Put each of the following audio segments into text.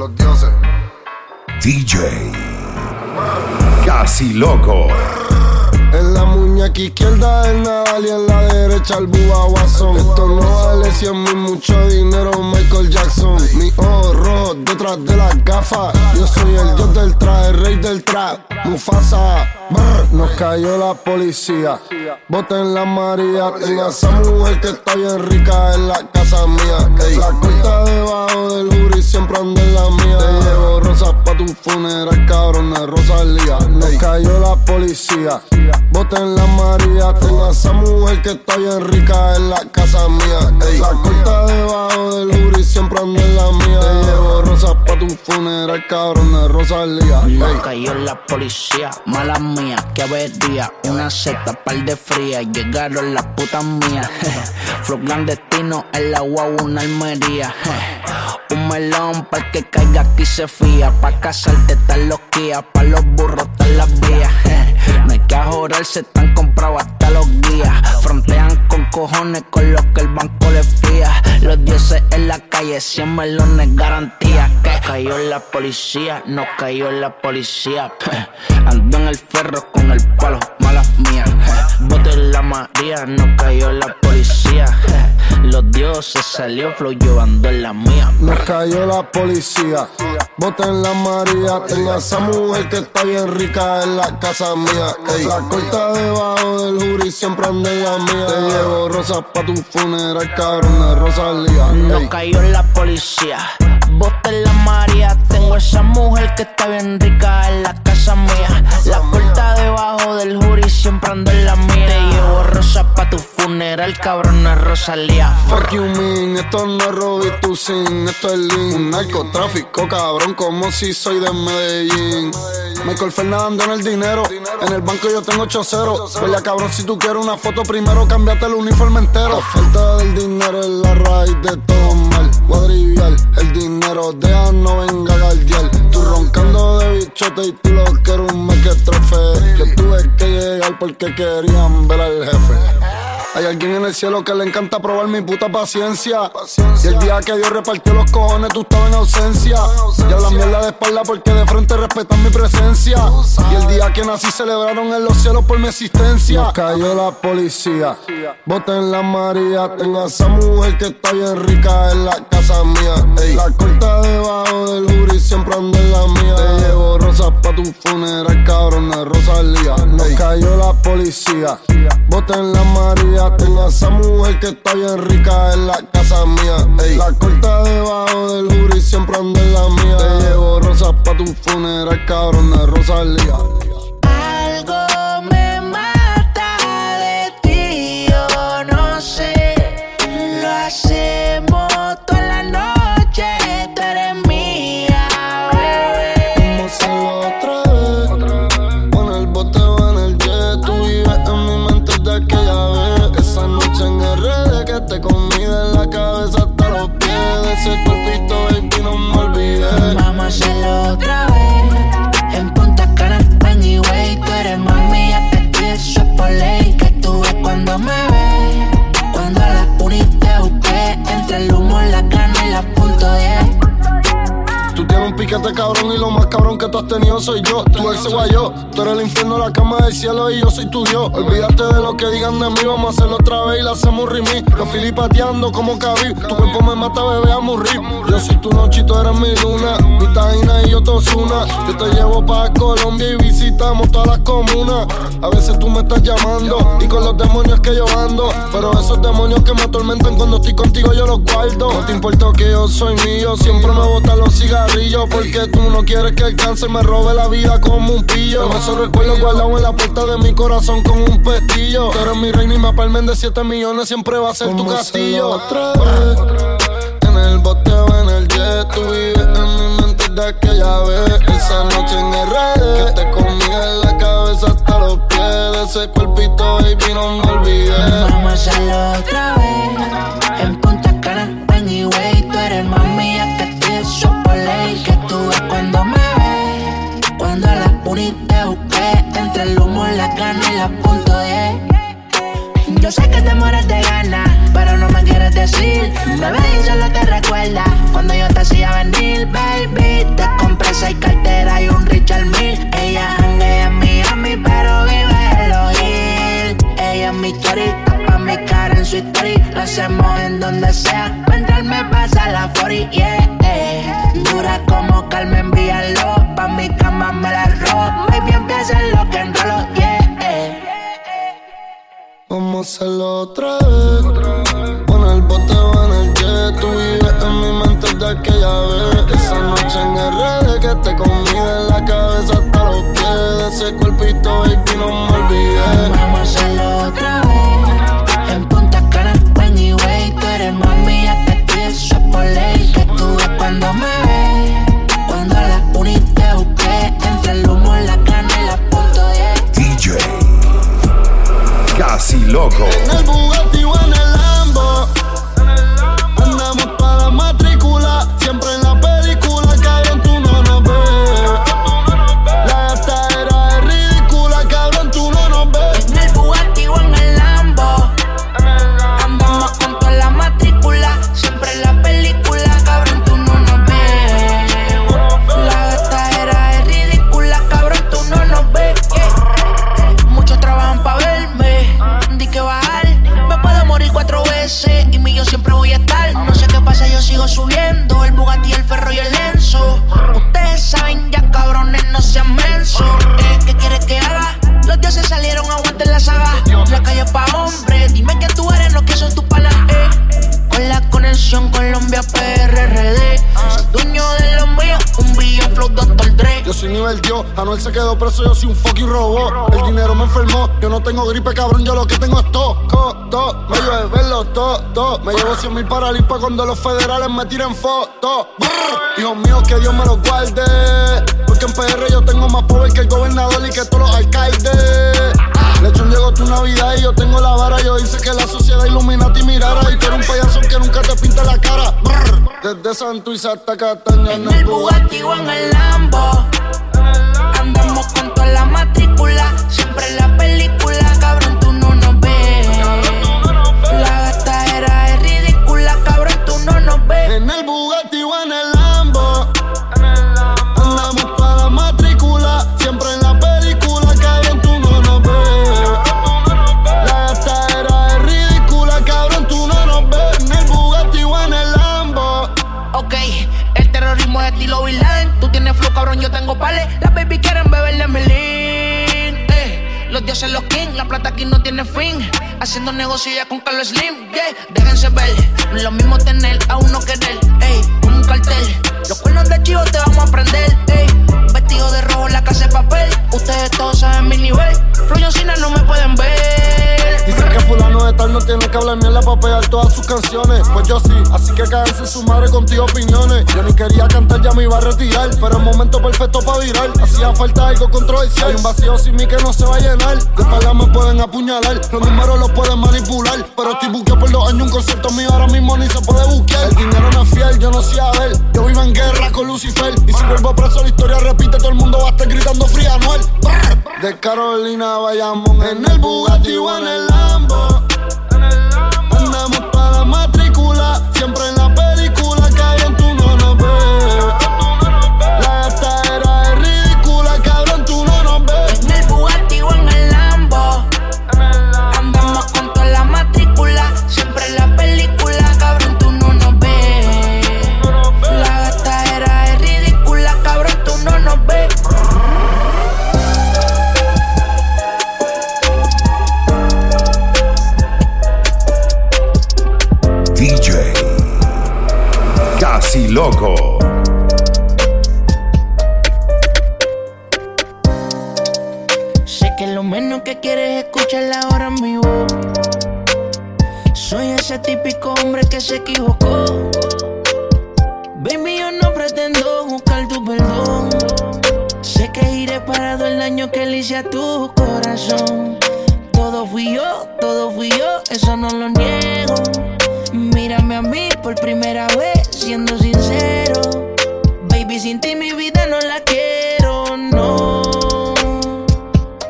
Los dioses. DJ. Casi loco. En la muñeca izquierda el Nadal y en la derecha el Bubba Watson. Esto no vale 100 mil, mucho dinero, Michael Jackson. Mi ojo detrás de las gafas. Yo soy el dios del traje, el rey del trap. Mufasa, brr, nos cayó la policía. Boten la María, tenga esa mujer que está bien rica en la casa mía. Ey, la corta debajo del siempre anda en la mía. Te llevo rosas pa' tu funeral, cabrón, de Rosalía. Nos cayó la policía. Boten la María, tenga esa mujer que está bien rica en la casa mía. Ey, la corta debajo del jury siempre anda en la mía. Te llevo rosas pa' tu funeral, cabrón, de Rosalía. Ey. No cayó la policía, mala mía, que avería. Una seta, par de fría, llegaron las putas mías. Flow clandestino, el agua, una almería. Un melón para que caiga aquí se fía. Pa' casarte están los pa' los burros están las vías. No hay que ajorarse, están comprados los guías. Frontean con cojones con lo que el banco les fía. Los dioses en la calle, 100 melones garantía. Que cayó la policía, no cayó la policía. Ando en el ferro con el palo, malas mías. Bote la María, no cayó la policía. Los dioses salió flow llevando en la mía. Nos cayó la policía. Boten la María. Tenga esa mujer que está bien rica en la casa mía. La corta debajo del jury siempre en la mía. Te llevo rosas pa' tu funeral, cabrón, de Rosalía. No Ey, cayó la policía. Bote la María. Tengo esa mujer que está bien rica en la casa mía. La corta debajo del jury siempre ando en la mía. Te llevo rosas pa' tu funeral, cabrón, no es Rosalía. Fuck you mean, esto no es Robbie esto es Lean. Un narcotráfico, cabrón, como si soy de Medellín. Michael Fernando en el dinero, en el banco yo tengo 8-0. Vaya cabrón, si tú quieres una foto primero, cámbiate el uniforme entero. La falta del dinero es la raíz de todo mal. Cuadrivial, el dinero deja no venga a. Tú roncando de bichote y tú lo que un mequetrefe. Yo tuve que llegar porque querían ver al jefe. Hay alguien en el cielo que le encanta probar mi puta paciencia. Y el día que Dios repartió los cojones, tú estabas en ausencia. Y hablan mierda de espalda porque de frente respetan mi presencia. Y el día que nací celebraron en los cielos por mi existencia. Nos cayó la policía. Boten la María. Tenga esa mujer que está bien rica en la casa mía. Ey, la corta debajo del jury siempre anda en la mía. Te llevo rosas pa' tu funeral, cabrón, de Rosalía. Nos cayó la policía. Boten la María. Tenga esa mujer que está bien rica en la casa mía. Ey, la corta debajo del jury siempre anda en la mía. Te llevo rosas pa' tu funeral, cabrón, de Rosalía. Piquete cabrón y lo más cabrón que tú has tenido soy yo. Tú ex guayo, tú eres el infierno, la cama del cielo y yo soy tu Dios. Olvídate de lo que digan de mí, vamos a hacerlo otra vez y la hacemos remix. Los filipateando como cabí, tu cuerpo me mata, bebé, a morir. Yo soy tu noche tú eres mi luna, mi taina y yo tosuna. Yo te llevo para Colombia y visitamos todas las comunas. A veces tú me estás llamando y con los demonios que yo ando. Pero esos demonios que me atormentan cuando estoy contigo yo los guardo. No te importa que yo soy mío, siempre me botan los cigarrillos. Porque tú no quieres que el cáncer me robe la vida como un pillo. Pero esos recuerdos guardados en la puerta de mi corazón con un pestillo. Tú eres mi reina y me palmen de 7 millones, siempre va a ser tu castillo. Otra vez. En el bote o en el jet, tú vives en mi mente de aquella vez. Esa noche en el red, que te comí en la cabeza hasta los pies. De ese cuerpito, baby, no me olvidé. Vamos a hacerlo otra vez. El humo, la cana y la punto 10. Yo sé que te mueres de gana, pero no me quieres decir. Bebé, y solo te recuerda cuando yo te hacía venir, baby. Te compré seis carteras y un Richard Mille. Ella janguea en Miami, pero vive en los Ella es mi chorita, pa' mi cara en su story. Lo hacemos en donde sea. Mientras me pasa la 40, yeah. Dura como Carmen, envíalo. Pa' mi cama me la robo. Baby, empieza lo que enrolo, yeah. Vamos a hacerlo otra vez. Pon el bote o en el jet. Tú vives en mi mente de aquella vez. Esa noche en RD que te comí de la cabeza hasta los pies. ese cuerpito, baby, no me olvidé. Vamos a hacerlo otra vez. Loco. Y mi yo siempre voy a estar. No sé qué pasa, yo sigo subiendo. El Bugatti, el ferro y el lenzo. Ustedes saben ya, cabrones, no sean mensos. ¿Qué quieres que haga? Los dioses salieron, aguanten la saga. La calle pa' hombres, dime que tú eres, no que son tus panas. Eh. La conexión Colombia PRRD. Soy dueño de lo mío, un billón flow Dr. Dre. Yo soy nivel Dios, Anuel se quedó preso, yo soy un fucking robot. El dinero me enfermó, yo no tengo gripe, cabrón, yo lo que tengo es todo, todo. Me llevo de verlo, todo, todo. Me llevo 100 mil para limpa cuando los federales me tiren fotos. Hijos míos, que Dios me los guarde. Porque en PR yo tengo más poder que el gobernador y que todos los alcaldes. Lechón llegó tu Navidad y yo tengo la vara. Yo hice que la sociedad Illuminati mirara. Y tú eres un payaso que nunca te pinta la cara. Desde Santuiz hasta Cataña En el Bugatti o en el Lambo. Andamos con toda la matrícula. Siempre en la película, Con Carlos Slim. Yeah, déjense ver. No es lo mismo tener a uno querer. Ey, como un cartel. Los cuernos de chivo te vamos a prender. Ey, vestido de rojo la casa de papel. Ustedes todos saben mi nivel. Flow Cine no me pueden ver. Dicen que fulano de tal no tiene que hablar mierda para pegar todas sus canciones. Pues yo sí, así que cáganse su madre contigo opiniones. Yo ni quería cantar, ya me iba a retirar. Pero el momento perfecto para virar. Hacía falta algo controversial. Hay un vacío sin mí que no se va a llenar. De espalda me pueden apuñalar. Los números los pueden manipular. Carolina vayamos en el Bugatti o en el Lambo. Ese típico hombre que se equivocó. Baby, yo no pretendo buscar tu perdón. Sé que iré parado el daño que le hice a tu corazón. Todo fui yo, todo fui yo, eso no lo niego. Mírame a mí por primera vez, siendo sincero. Baby, sin ti mi vida no la quiero, no.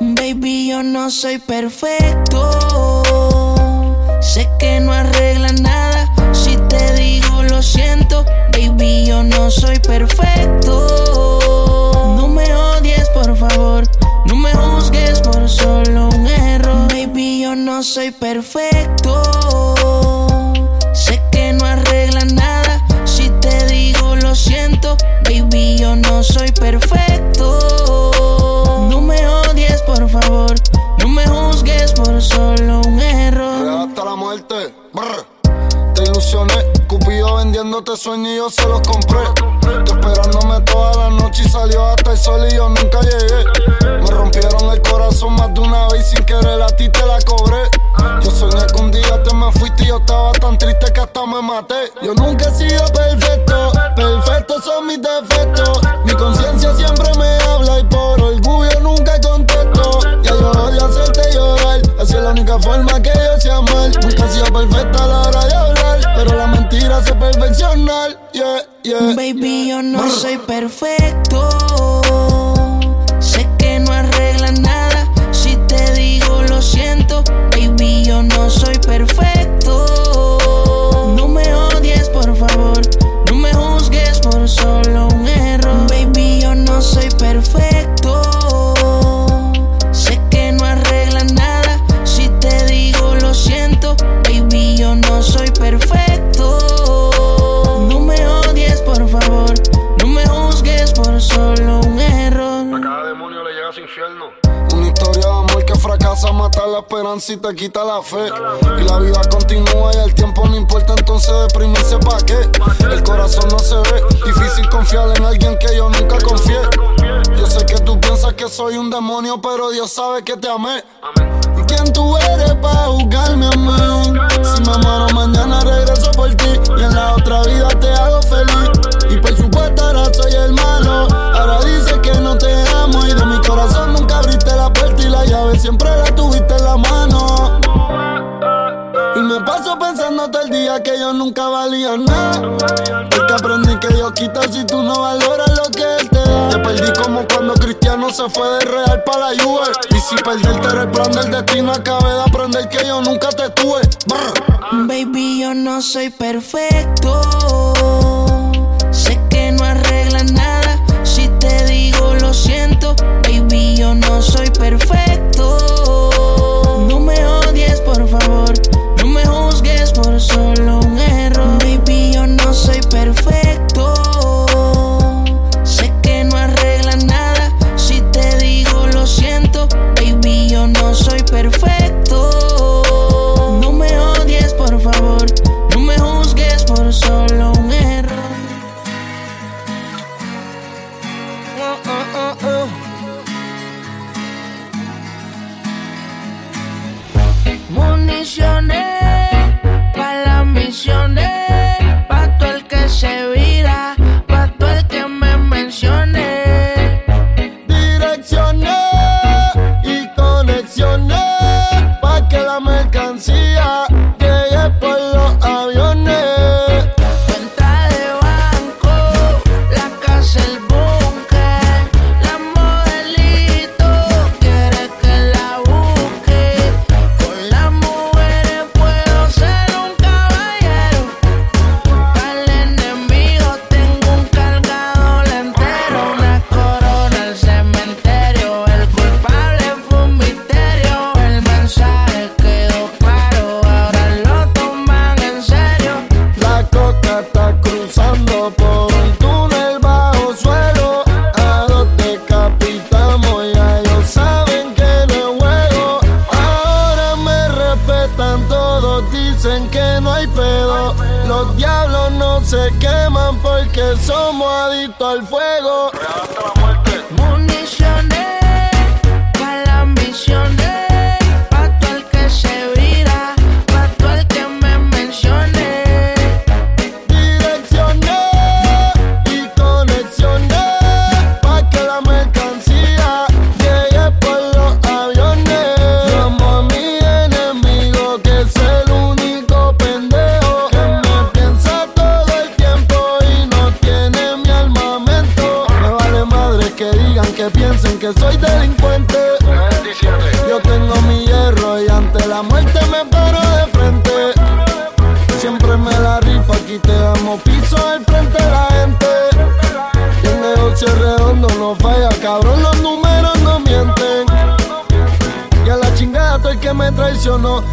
Baby, yo no soy perfecto. Perfecto. No me odies, por favor. No me juzgues por solo un error. Baby, yo no soy perfecto. Sé que no arregla nada. Si te digo lo siento, baby, yo no soy perfecto. No me odies, por favor. No me juzgues por solo un error. Hasta la muerte. Vendiéndote sueños y yo se los compré. Tú esperándome toda la noche y salió hasta el sol y yo nunca llegué. Me rompieron el corazón más de una vez y sin querer a ti te la cobré. Yo soñé que un día te me fuiste y yo estaba tan triste que hasta me maté. Yo nunca he sido perfecto, perfectos son mis defectos. Mi conciencia siempre me habla y por orgullo nunca contesto. Ya yo odio hacerte llorar, así es la única forma que yo sea mal. Nunca he sido perfecta perfeccionar. Yeah, yeah. Baby, yo no soy perfecto. Sé que no arregla nada. Si te digo lo siento, baby, yo no soy perfecto. No me odies, por favor. No me juzgues por solo un esperanza y te quita la fe. Y la vida continúa y el tiempo no importa, entonces deprimirse pa' qué. El corazón no se ve, difícil confiar en alguien que yo nunca confié. Yo sé que tú piensas que soy un demonio, pero Dios sabe que te amé. ¿Y quién tú eres para juzgarme a si tú no valoras lo que Él te da. Te perdí como cuando Cristiano se fue de Real para la Juve. Y si perderte era el plan del destino, acabé de aprender que yo nunca te tuve. Brr. Baby, yo no soy perfecto. Sé que no arregla nada. Si te digo lo siento, baby, yo no soy perfecto.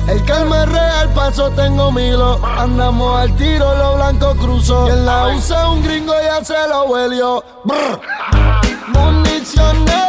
El calma es real, paso tengo milo. Andamos al tiro, lo blanco cruzo. Y en la usa un gringo ya se lo huelió. Municiones.